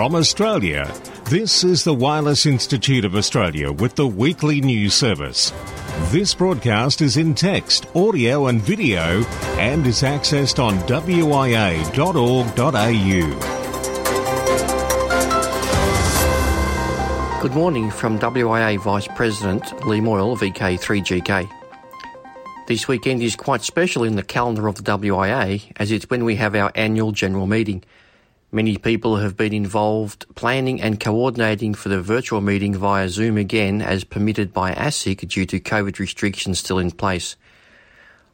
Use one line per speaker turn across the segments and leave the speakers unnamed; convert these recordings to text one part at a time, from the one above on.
From Australia, this is the Wireless Institute of Australia with the weekly news service. This broadcast is in text, audio, and video and is accessed on wia.org.au.
Good morning from WIA Vice President Lee Moyle, VK3GK. This weekend is quite special in the calendar of the WIA as it's when we have our annual general meeting. Many people have been involved planning and coordinating for the virtual meeting via Zoom again as permitted by ASIC due to COVID restrictions still in place.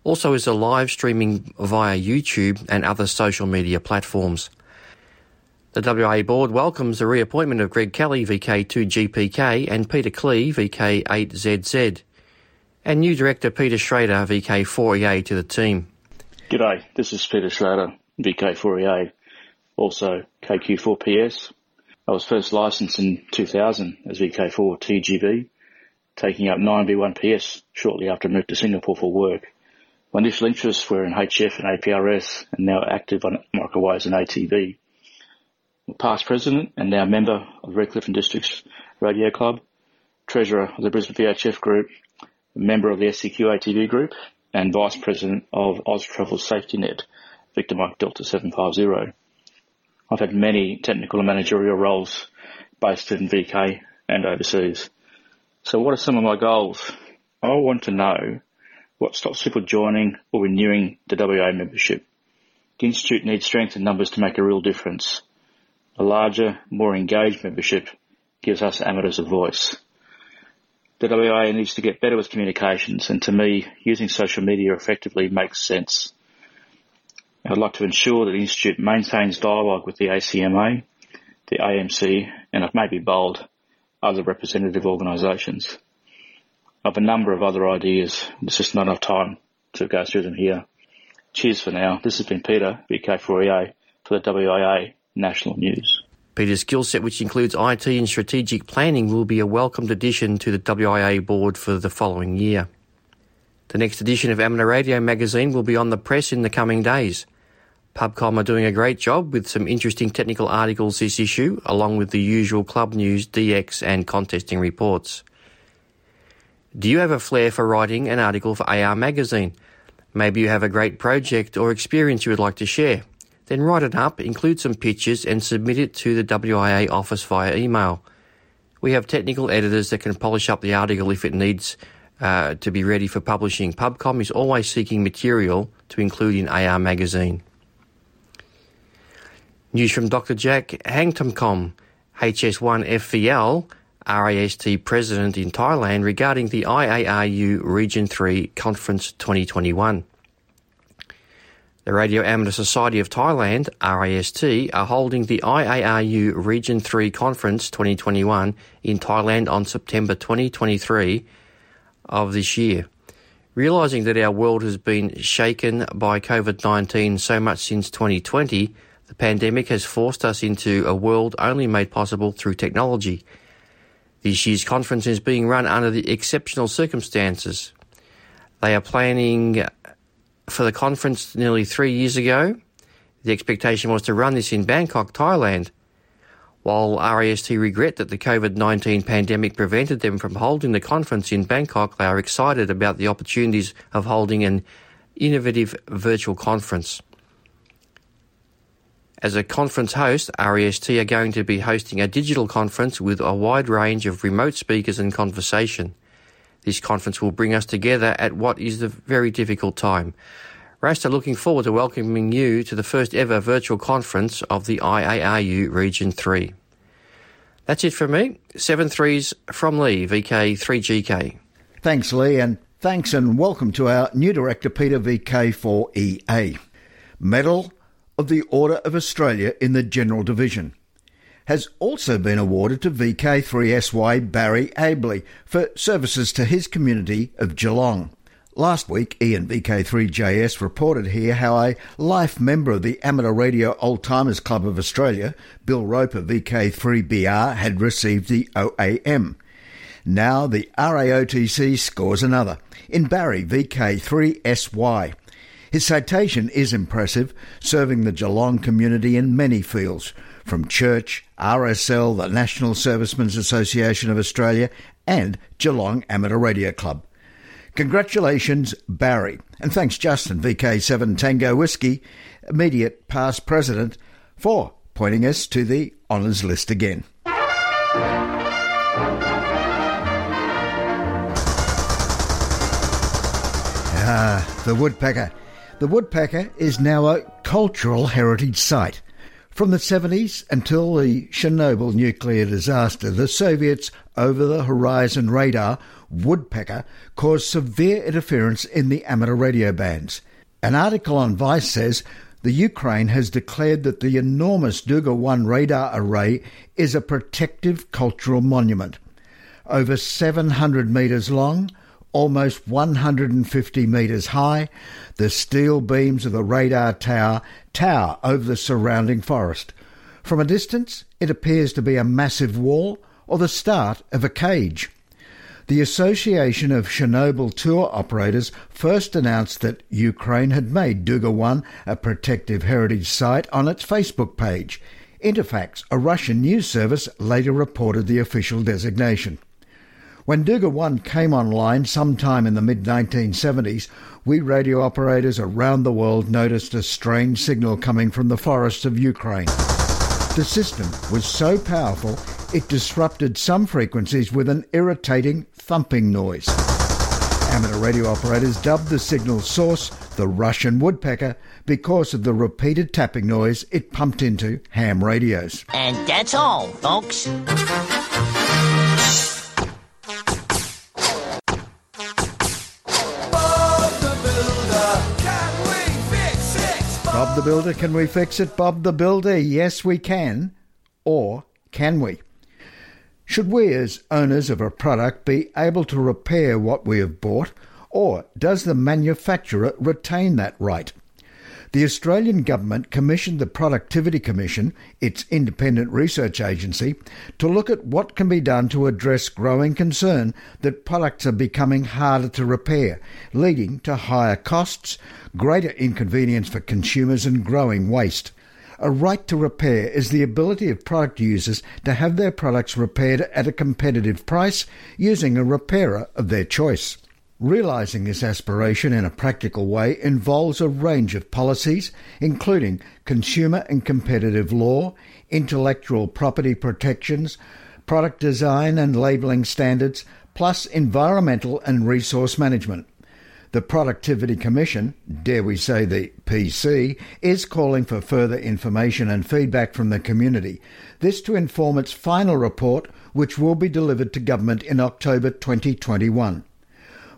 Also is a live streaming via YouTube and other social media platforms. The WA board welcomes the reappointment of Greg Kelly, VK2GPK, and Peter Klee, VK8ZZ and new director Peter Schrader, VK4EA, to the team.
G'day, this is Peter Schrader, VK4EA, also KQ4PS. I was first licensed in 2000 as VK4TGV, taking up 9B1PS shortly after I moved to Singapore for work. My initial interests were in HF and APRS and now active on microwaves and ATV. I'm past president and now member of Redcliffe and Districts Radio Club, treasurer of the Brisbane VHF Group member of the SCQ ATV group and vice president of Oz Travel Safety Net, Victor Mike Delta 750. I've had many technical and managerial roles based in VK and overseas. So what are some of my goals? I want to know what stops people joining or renewing the WA membership. The Institute needs strength in numbers to make a real difference. A larger, more engaged membership gives us amateurs a voice the WA needs to get better with communications, and to me, using social media effectively makes sense. I'd like to ensure that the Institute maintains dialogue with the ACMA, the AMC, and if may be bold, other representative organisations. I have a number of other ideas. There's just not enough time to go through them here. Cheers for now. This has been Peter, VK4EA, for the WIA National News.
Peter's skill set, which includes IT and strategic planning, will be a welcomed addition to the WIA board for the following year. The next edition of Amateur Radio magazine will be on the press in the coming days. Pubcom are doing a great job with some interesting technical articles this issue, along with the usual club news, DX, and contesting reports. Do you have a flair for writing an article for AR magazine? Maybe you have a great project or experience you would like to share. Then write it up, include some pictures, and submit it to the WIA office via email. We have technical editors that can polish up the article if it needs uh, to be ready for publishing. Pubcom is always seeking material to include in AR magazine. News from Dr. Jack Hangtamkom, HS1FVL, RAST President in Thailand regarding the IARU Region 3 Conference 2021. The Radio Amateur Society of Thailand, RAST, are holding the IARU Region 3 Conference 2021 in Thailand on September 2023 of this year. Realising that our world has been shaken by COVID 19 so much since 2020, the pandemic has forced us into a world only made possible through technology. This year's conference is being run under the exceptional circumstances. They are planning for the conference nearly three years ago. The expectation was to run this in Bangkok, Thailand. While RAST regret that the COVID 19 pandemic prevented them from holding the conference in Bangkok, they are excited about the opportunities of holding an innovative virtual conference. As a conference host, RAST are going to be hosting a digital conference with a wide range of remote speakers and conversation. This conference will bring us together at what is a very difficult time. RAST are looking forward to welcoming you to the first ever virtual conference of the IARU Region 3. That's it from me. Seven threes from Lee, VK3GK.
Thanks, Lee, and thanks and welcome to our new director, Peter VK4EA. Medal of the Order of Australia in the General Division has also been awarded to VK3SY Barry Abley for services to his community of Geelong. Last week, Ian VK3JS reported here how a life member of the Amateur Radio Old Timers Club of Australia, Bill Roper VK3BR, had received the OAM. Now the RAOTC scores another in Barry VK3SY. His citation is impressive, serving the Geelong community in many fields, from Church, RSL, the National Servicemen's Association of Australia, and Geelong Amateur Radio Club. Congratulations, Barry. And thanks, Justin, VK7 Tango Whiskey, immediate past president, for pointing us to the honours list again. Ah, the woodpecker. The woodpecker is now a cultural heritage site. From the 70s until the Chernobyl nuclear disaster, the Soviets' over the horizon radar woodpecker caused severe interference in the amateur radio bands. An article on Vice says the Ukraine has declared that the enormous Duga 1 radar array is a protective cultural monument. Over 700 metres long, almost 150 metres high, the steel beams of the radar tower tower over the surrounding forest. From a distance, it appears to be a massive wall or the start of a cage. The Association of Chernobyl Tour Operators first announced that Ukraine had made Duga 1 a protective heritage site on its Facebook page. Interfax, a Russian news service, later reported the official designation. When Duga 1 came online sometime in the mid 1970s, we radio operators around the world noticed a strange signal coming from the forests of Ukraine. The system was so powerful it disrupted some frequencies with an irritating thumping noise. Amateur radio operators dubbed the signal source the Russian woodpecker because of the repeated tapping noise it pumped into ham radios.
And that's all, folks.
Bob the Builder, can we fix it? Bob the Builder, yes, we can. Or can we? Should we, as owners of a product, be able to repair what we have bought, or does the manufacturer retain that right? The Australian Government commissioned the Productivity Commission, its independent research agency, to look at what can be done to address growing concern that products are becoming harder to repair, leading to higher costs, greater inconvenience for consumers, and growing waste. A right to repair is the ability of product users to have their products repaired at a competitive price using a repairer of their choice. Realising this aspiration in a practical way involves a range of policies, including consumer and competitive law, intellectual property protections, product design and labelling standards, plus environmental and resource management. The Productivity Commission, dare we say the PC, is calling for further information and feedback from the community. This to inform its final report, which will be delivered to Government in October 2021.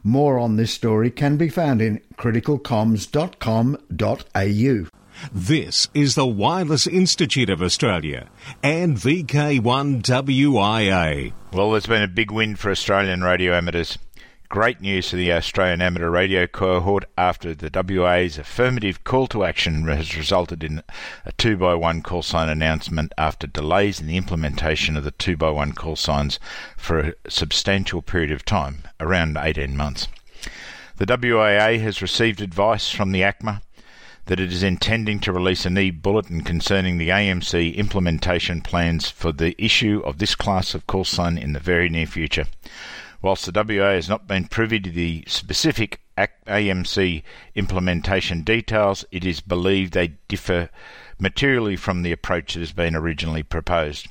More on this story can be found in criticalcoms.com.au.
This is the Wireless Institute of Australia and VK1WIA.
Well, there's been a big win for Australian radio amateurs. Great news for the Australian Amateur Radio cohort after the WA's affirmative call to action has resulted in a 2x1 call sign announcement after delays in the implementation of the 2x1 call signs for a substantial period of time, around 18 months. The WIA has received advice from the ACMA that it is intending to release a NE bulletin concerning the AMC implementation plans for the issue of this class of call sign in the very near future. Whilst the WA has not been privy to the specific AMC implementation details, it is believed they differ materially from the approach that has been originally proposed.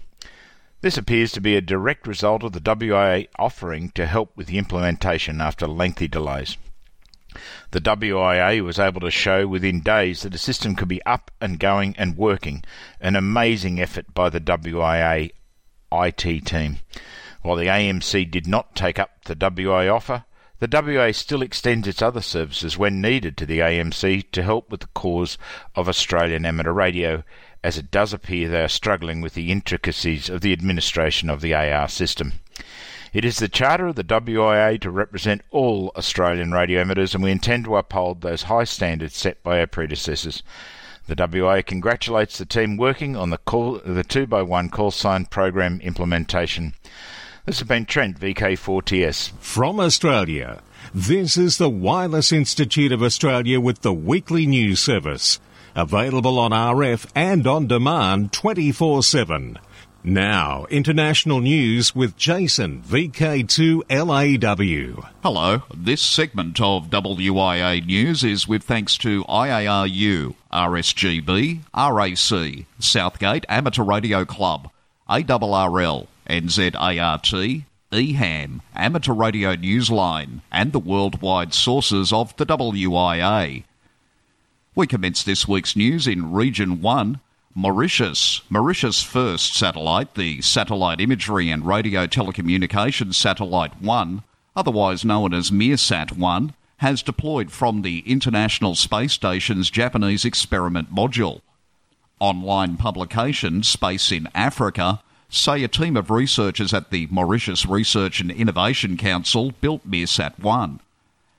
This appears to be a direct result of the WA offering to help with the implementation after lengthy delays. The WIA was able to show within days that a system could be up and going and working, an amazing effort by the WIA IT team. While the AMC did not take up the WA offer, the WA still extends its other services when needed to the AMC to help with the cause of Australian amateur radio, as it does appear they are struggling with the intricacies of the administration of the AR system. It is the charter of the WIA to represent all Australian radio amateurs, and we intend to uphold those high standards set by our predecessors. The WA congratulates the team working on the, call, the 2x1 call sign program implementation. This has been Trent, VK4TS.
From Australia, this is the Wireless Institute of Australia with the weekly news service. Available on RF and on demand 24 7. Now, international news with Jason, VK2LAW.
Hello, this segment of WIA News is with thanks to IARU, RSGB, RAC, Southgate Amateur Radio Club, ARRL, NZART, EHAM, Amateur Radio Newsline, and the worldwide sources of the WIA. We commence this week's news in Region 1 Mauritius. Mauritius' first satellite, the Satellite Imagery and Radio Telecommunications Satellite 1, otherwise known as MIR-SAT 1, has deployed from the International Space Station's Japanese experiment module. Online publication Space in Africa say a team of researchers at the Mauritius Research and Innovation Council built MIR-SAT 1.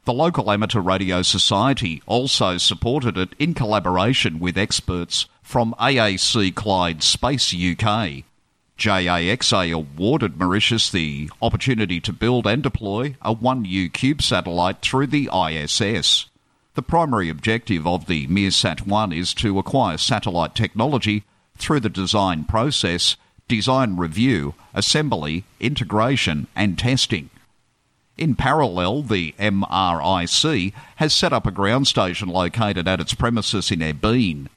The local Amateur Radio Society also supported it in collaboration with experts from AAC Clyde Space UK. JAXA awarded Mauritius the opportunity to build and deploy a 1U Cube satellite through the ISS. The primary objective of the MIR-SAT 1 is to acquire satellite technology through the design process, design review, assembly, integration, and testing. In parallel, the MRIC has set up a ground station located at its premises in Ebene.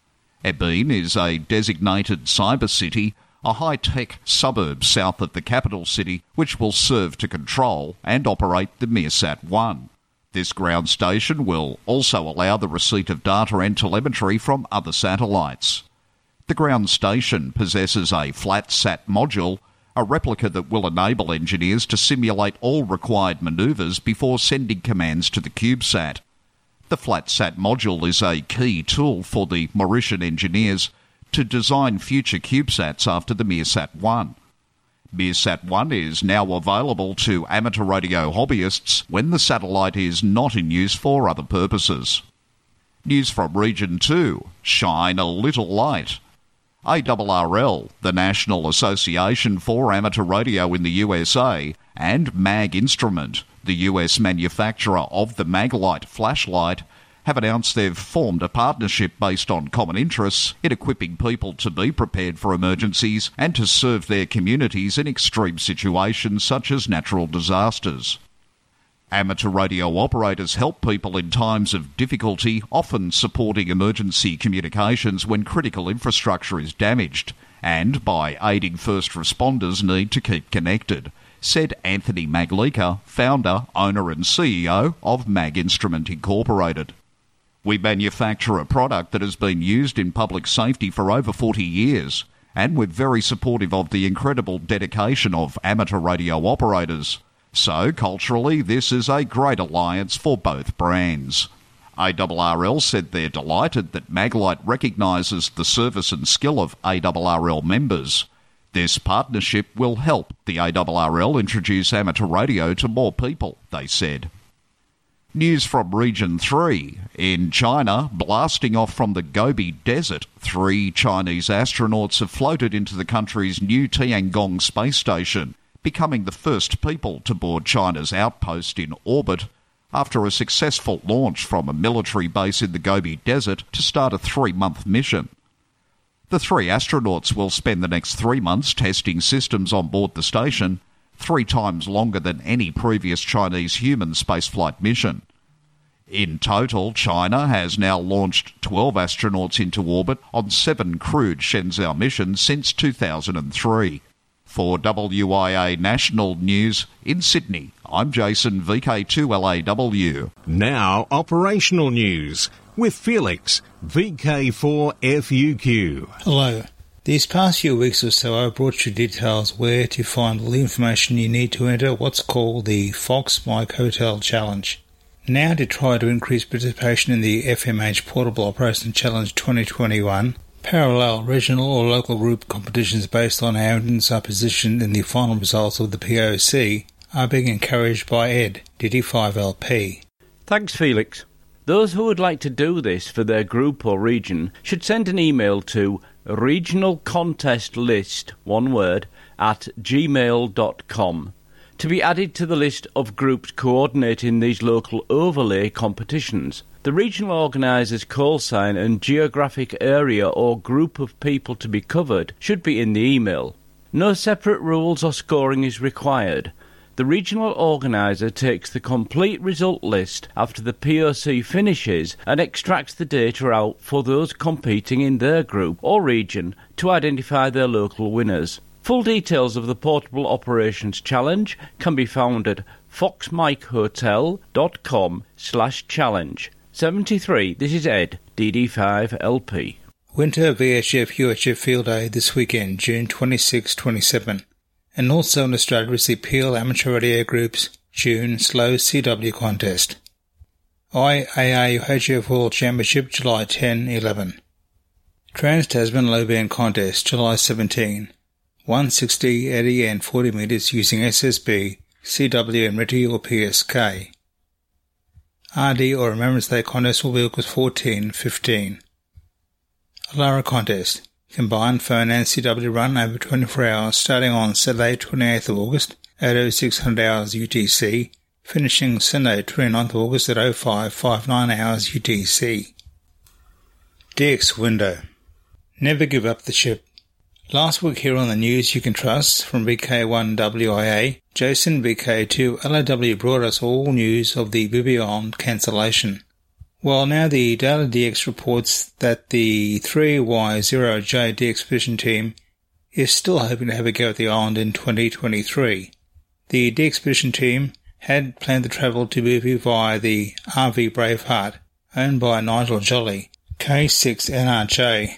Ebene is a designated cyber city, a high tech suburb south of the capital city, which will serve to control and operate the MIR-SAT 1. This ground station will also allow the receipt of data and telemetry from other satellites. The ground station possesses a flat sat module, a replica that will enable engineers to simulate all required maneuvers before sending commands to the CubeSat. The FlatSat module is a key tool for the Mauritian engineers to design future CubeSats after the MIR-SAT 1. MIR-SAT 1 is now available to amateur radio hobbyists when the satellite is not in use for other purposes. News from Region 2 Shine a Little Light. ARRL, the National Association for Amateur Radio in the USA, and Mag Instrument, the US manufacturer of the Maglite flashlight, have announced they've formed a partnership based on common interests in equipping people to be prepared for emergencies and to serve their communities in extreme situations such as natural disasters. Amateur radio operators help people in times of difficulty, often supporting emergency communications when critical infrastructure is damaged, and by aiding first responders need to keep connected said Anthony Maglica, founder, owner, and CEO of Mag Instrument Incorporated. We manufacture a product that has been used in public safety for over 40 years, and we're very supportive of the incredible dedication of amateur radio operators. So, culturally, this is a great alliance for both brands. ARRL said they're delighted that Maglite recognises the service and skill of ARRL members this partnership will help the ARRL introduce amateur radio to more people, they said. News from Region 3. In China, blasting off from the Gobi Desert, three Chinese astronauts have floated into the country's new Tiangong space station, becoming the first people to board China's outpost in orbit after a successful launch from a military base in the Gobi Desert to start a three month mission. The three astronauts will spend the next three months testing systems on board the station, three times longer than any previous Chinese human spaceflight mission. In total, China has now launched 12 astronauts into orbit on seven crewed Shenzhou missions since 2003. For WIA National News in Sydney, I'm Jason, VK2LAW.
Now, operational news with Felix, VK4FUQ.
Hello. These past few weeks or so, I've brought you details where to find all the information you need to enter what's called the Fox Mike Hotel Challenge. Now, to try to increase participation in the FMH Portable Operation Challenge 2021, parallel regional or local group competitions based on students are in the final results of the POC are being encouraged by ED, DD5LP.
Thanks, Felix. Those who would like to do this for their group or region should send an email to regionalcontestlist, one word, at gmail.com to be added to the list of groups coordinating these local overlay competitions. The regional organiser's call sign and geographic area or group of people to be covered should be in the email. No separate rules or scoring is required. The regional organiser takes the complete result list after the POC finishes and extracts the data out for those competing in their group or region to identify their local winners. Full details of the Portable Operations Challenge can be found at foxmikehotel.com slash challenge. 73, this is Ed, DD5LP.
Winter VHF UHF Field Day this weekend, June 26 27. And also in Australia is the Peel Amateur Radio Group's June Slow CW contest. IAA UHF World Championship July 10 11. Trans Tasman Low Band Contest July 17. 160, 80 and 40 metres using SSB, CW and RTTY or PSK. RD or Remembrance Day contest will be August 14 15. Alara contest. Combined phone and CW run over 24 hours starting on Saturday 28th of August at 0600 hours UTC, finishing Sunday 29th of August at 0559 hours UTC. DX window. Never give up the ship. Last week here on the news you can trust from VK1WIA, Jason VK2 LAW brought us all news of the Bouvet cancellation. Well, now the Daily DX reports that the 3Y0J DXpedition team is still hoping to have a go at the island in 2023. The DXpedition team had planned to travel to Bouvet via the RV Braveheart, owned by Nigel Jolly, K6NRJ.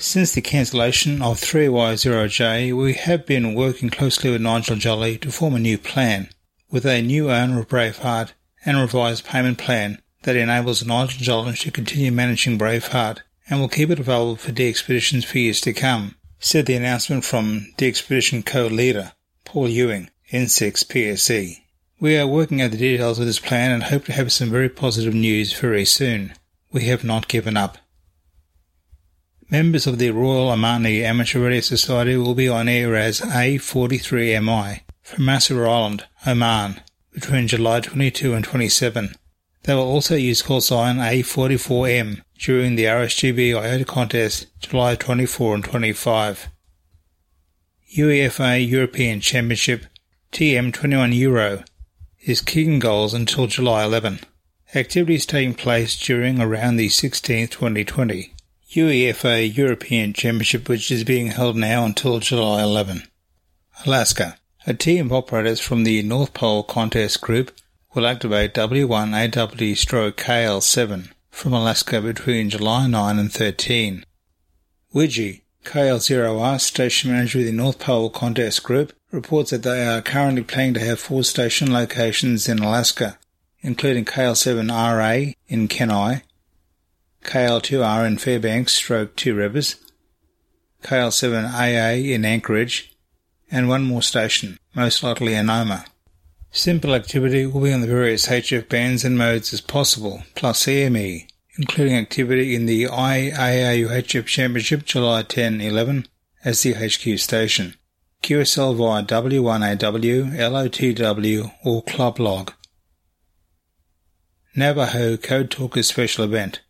Since the cancellation of 3Y0J, we have been working closely with Nigel Jolly to form a new plan, with a new owner of Braveheart and revised payment plan that enables Nigel Jolly to continue managing Braveheart and will keep it available for the expeditions for years to come, said the announcement from the expedition co-leader Paul Ewing, N6 PSE. We are working out the details of this plan and hope to have some very positive news very soon. We have not given up. Members of the Royal Omani Amateur Radio Society will be on air as A43MI from Masirah Island, Oman, between July 22 and 27. They will also use call sign A44M during the RSGB IOTA contest July 24 and 25. UEFA European Championship TM21 Euro is kicking goals until July 11. Activities taking place during around the 16th 2020. UEFA European Championship which is being held now until July 11. Alaska. A team of operators from the North Pole Contest Group will activate W1AW stroke KL7 from Alaska between July 9 and 13. Widgie, KL0R station manager of the North Pole Contest Group, reports that they are currently planning to have four station locations in Alaska, including KL7RA in Kenai, KL2R in Fairbanks stroke Two Rivers, KL7AA in Anchorage, and one more station, most likely in Noma. Simple activity will be on the various HF bands and modes as possible, plus CME, including activity in the IARU HF Championship July 10-11 as the HQ station. QSL via W1AW, LOTW or Club Log. Navajo Code Talkers Special Event.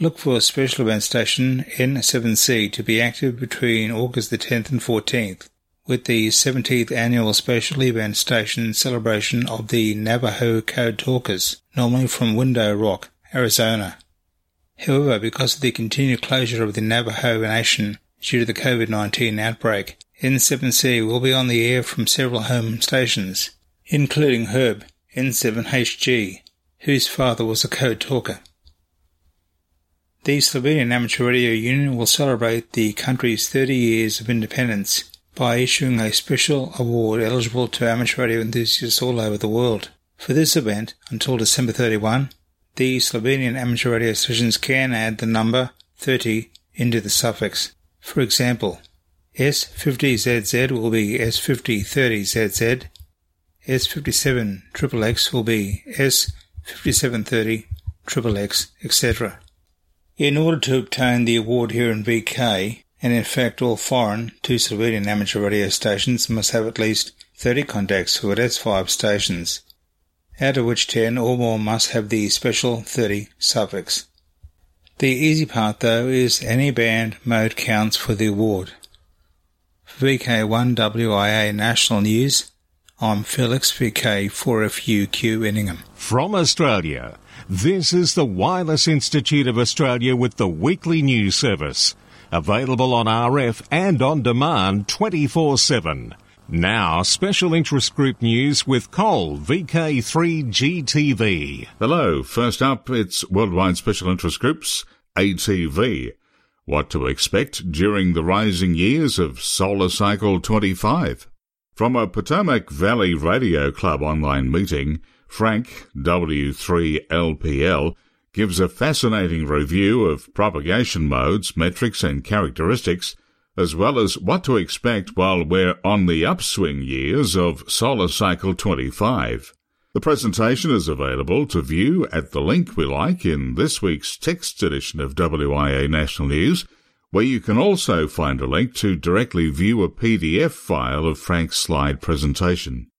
Look for a special event station N7C to be active between August the 10th and 14th with the 17th annual special event station celebration of the Navajo Code Talkers, normally from Window Rock, Arizona. However, because of the continued closure of the Navajo Nation due to the COVID-19 outbreak, N7C will be on the air from several home stations, including Herb, N7HG, whose father was a code talker. The Slovenian Amateur Radio Union will celebrate the country's 30 years of independence by issuing a special award eligible to amateur radio enthusiasts all over the world. For this event, until December 31, the Slovenian amateur radio stations can add the number 30 into the suffix. For example, S50ZZ will be S5030ZZ, S57XXX will be S5730XXX, etc. In order to obtain the award here in VK, and in fact all foreign two civilian amateur radio stations must have at least 30 contacts its five stations. out of which 10 or more must have the special 30 suffix. The easy part though is any band mode counts for the award. For VK1WIA National News, I'm Felix VK4FUQ Inningham.
From Australia, this is the Wireless Institute of Australia with the weekly news service. Available on RF and on demand 24 7. Now, special interest group news with Cole VK3GTV.
Hello, first up, it's Worldwide Special Interest Groups, ATV. What to expect during the rising years of Solar Cycle 25. From a Potomac Valley Radio Club online meeting, Frank W3LPL gives a fascinating review of propagation modes, metrics, and characteristics, as well as what to expect while we're on the upswing years of Solar Cycle 25. The presentation is available to view at the link we like in this week's text edition of WIA National News where you can also find a link to directly view a PDF file of Frank's slide presentation.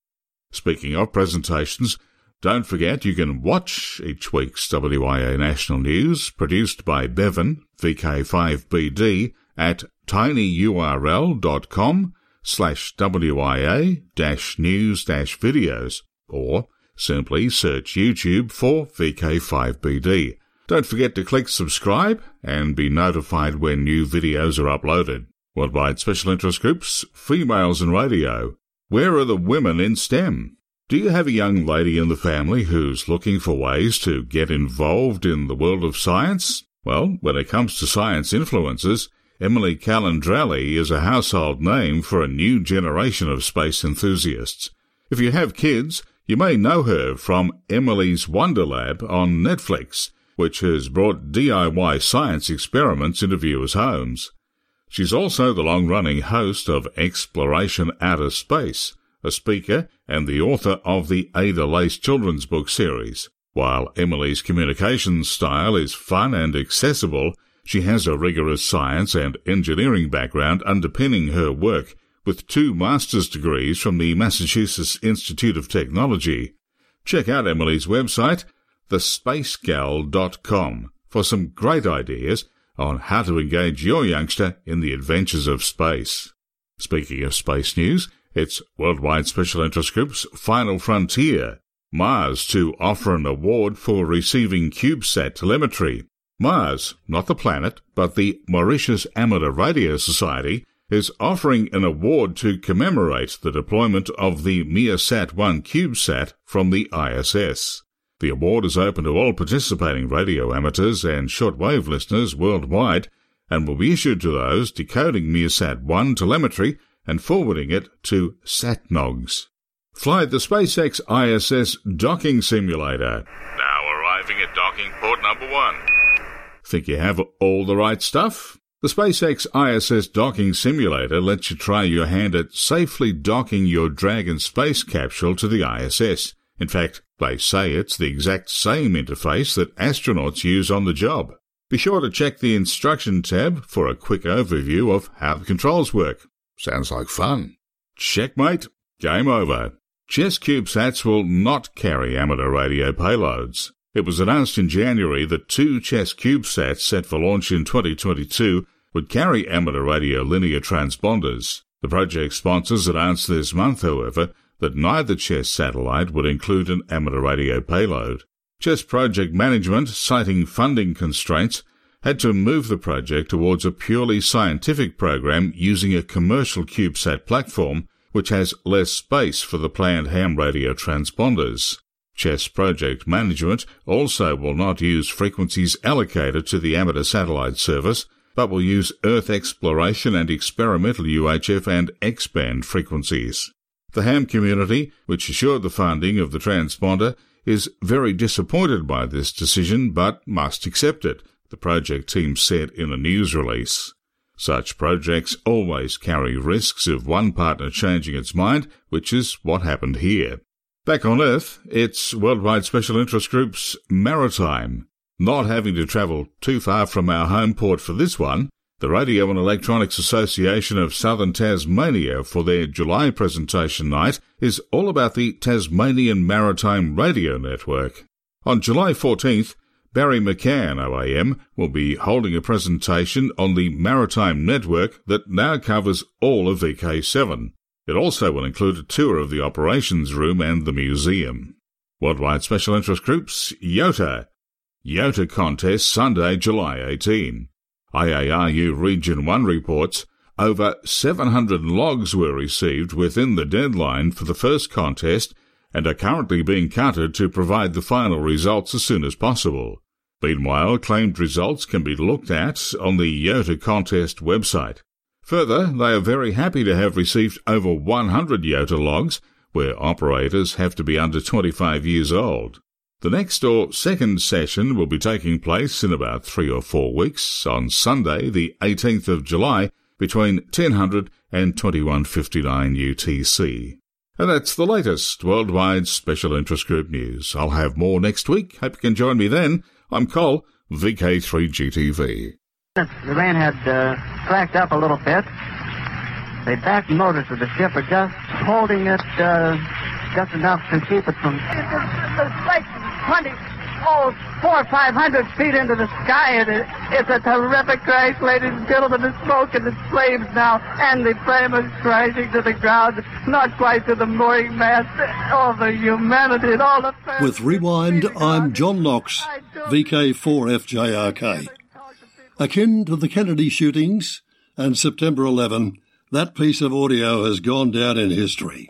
Speaking of presentations, don't forget you can watch each week's WIA National News produced by Bevan, VK5BD, at tinyurl.com slash WIA news videos, or simply search YouTube for VK5BD. Don't forget to click subscribe and be notified when new videos are uploaded. Worldwide Special Interest Groups, Females in Radio. Where are the women in STEM? Do you have a young lady in the family who's looking for ways to get involved in the world of science? Well, when it comes to science influences, Emily Calandrelli is a household name for a new generation of space enthusiasts. If you have kids, you may know her from Emily's Wonder Lab on Netflix which has brought DIY science experiments into viewers' homes. She's also the long-running host of Xploration Outer Space, a speaker and the author of the Ada Lace children's book series. While Emily's communications style is fun and accessible, she has a rigorous science and engineering background underpinning her work with two master's degrees from the Massachusetts Institute of Technology. Check out Emily's website thespacegal.com for some great ideas on how to engage your youngster in the adventures of space. Speaking of space news, it's Worldwide Special Interest Group's Final Frontier. Mars to offer an award for receiving CubeSat telemetry. Mars, not the planet, but the Mauritius Amateur Radio Society, is offering an award to commemorate the deployment of the MIR-SAT 1 CubeSat from the ISS. The award is open to all participating radio amateurs and shortwave listeners worldwide and will be issued to those decoding MIR-SAT 1 telemetry and forwarding it to SatNogs. Fly the SpaceX ISS docking simulator. Now arriving at docking port number one. Think you have all the right stuff? The SpaceX ISS docking simulator lets you try your hand at safely docking your Dragon space capsule to the ISS. In fact, they say it's the exact same interface that astronauts use on the job. Be sure to check the instruction tab for a quick overview of how the controls work. Sounds like fun. Checkmate. Game over. Chess CubeSats will not carry amateur radio payloads. It was announced in January that two Chess CubeSats set for launch in 2022 would carry amateur radio linear transponders. The project sponsors announced this month, however, that neither CHESS satellite would include an amateur radio payload. CHESS project management, citing funding constraints, had to move the project towards a purely scientific program using a commercial CubeSat platform which has less space for the planned ham radio transponders. CHESS project management also will not use frequencies allocated to the amateur satellite service, but will use Earth exploration and experimental UHF and X-band frequencies. The ham community, which assured the funding of the transponder, is very disappointed by this decision but must accept it, the project team said in a news release. Such projects always carry risks of one partner changing its mind, which is what happened here. Back on Earth, it's Worldwide Special Interest Group's Maritime. Not having to travel too far from our home port for this one, the Radio and Electronics Association of Southern Tasmania for their July presentation night is all about the Tasmanian Maritime Radio Network. On July 14th, Barry McCann, OAM, will be holding a presentation on the maritime network that now covers all of VK7. It also will include a tour of the operations room and the museum. Worldwide Special Interest Groups, YOTA. YOTA contest Sunday, July 18. IARU Region 1 reports over 700 logs were received within the deadline for the first contest and are currently being counted to provide the final results as soon as possible. Meanwhile, claimed results can be looked at on the YOTA contest website. Further, they are very happy to have received over 100 YOTA logs, where operators have to be under 25 years old. The next or second session will be taking place in about three or four weeks on Sunday, the 18th of July, between 1000 and 2159 UTC. And that's the latest worldwide special interest group news. I'll have more next week. Hope you can join me then. I'm Cole, VK3GTV.
The rain had uh, slacked up a little bit. They back motors of the ship are just holding it uh, just enough to keep it from. It's like 20, oh, four or five hundred feet into the sky. and It, it's a terrific crash, ladies and gentlemen. The smoke and the flames now, and the flame is crashing to the ground, not quite to the mooring mast. All the humanity and all the.
With Rewind, I'm John Knox, VK4FJRK. Akin to the Kennedy shootings and September 11, that piece of audio has gone down in history.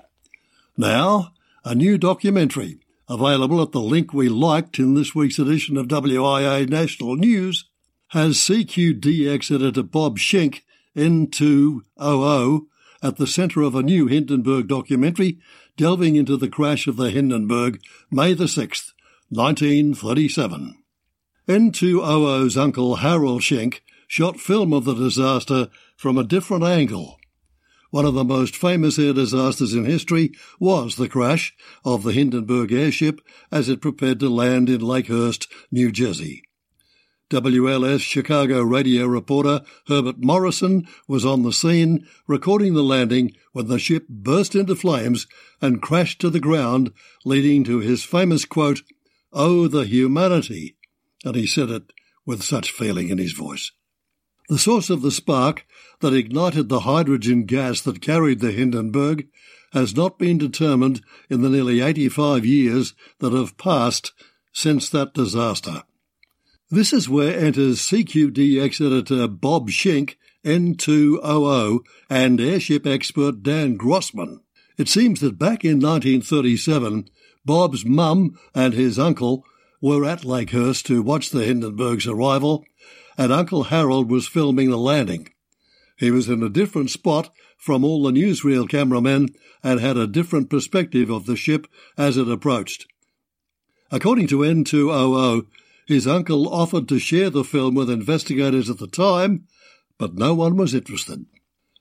Now, a new documentary available at the link we liked in this week's edition of WIA National News, has CQDX editor Bob Schenck, N2OO, at the centre of a new Hindenburg documentary delving into the crash of the Hindenburg, May the 6th, 1937. N2OO's uncle Harold Schenck shot film of the disaster from a different angle one of the most famous air disasters in history was the crash of the Hindenburg airship as it prepared to land in Lakehurst, New Jersey. WLS Chicago radio reporter Herbert Morrison was on the scene recording the landing when the ship burst into flames and crashed to the ground, leading to his famous quote, Oh, the humanity! And he said it with such feeling in his voice. The source of the spark that ignited the hydrogen gas that carried the Hindenburg has not been determined in the nearly 85 years that have passed since that disaster. This is where enters CQDX editor Bob Schenck, N2OO, and airship expert Dan Grossman. It seems that back in 1937, Bob's mum and his uncle were at Lakehurst to watch the Hindenburg's arrival, and Uncle Harold was filming the landing. He was in a different spot from all the newsreel cameramen and had a different perspective of the ship as it approached. According to N2OO, his uncle offered to share the film with investigators at the time, but no one was interested.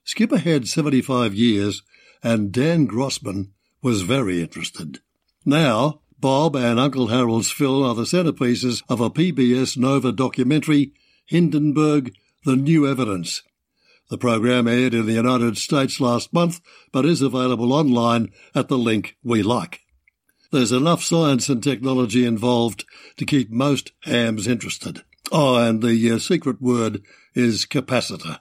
Skip ahead 75 years, and Dan Grossman was very interested. Now, Bob and Uncle Harold's film are the centerpieces of a PBS Nova documentary, Hindenburg, The New Evidence. The program aired in the United States last month, but is available online at the link we like. There's enough science and technology involved to keep most hams interested. Oh, and the uh, secret word is capacitor.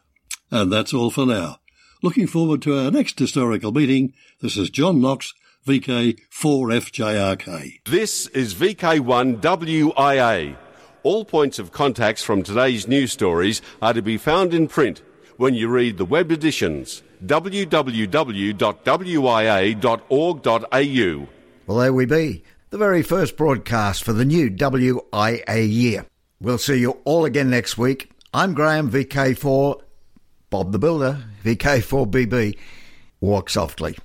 And that's all for now. Looking forward to our next historical meeting. This is John Knox, VK4FJRK.
This is VK1WIA. All points of contacts from today's news stories are to be found in print when you read the web editions www.wia.org.au.
Well, there we be, the very first broadcast for the new WIA year. We'll see you all again next week. I'm Graham, VK4, Bob the Builder, VK4BB. Walk softly.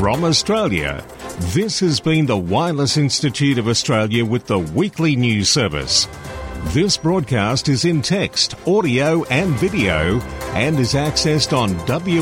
From Australia, this has been the Wireless Institute of Australia with the weekly news service. This broadcast is in text, audio, and video and is accessed on wia.org.au.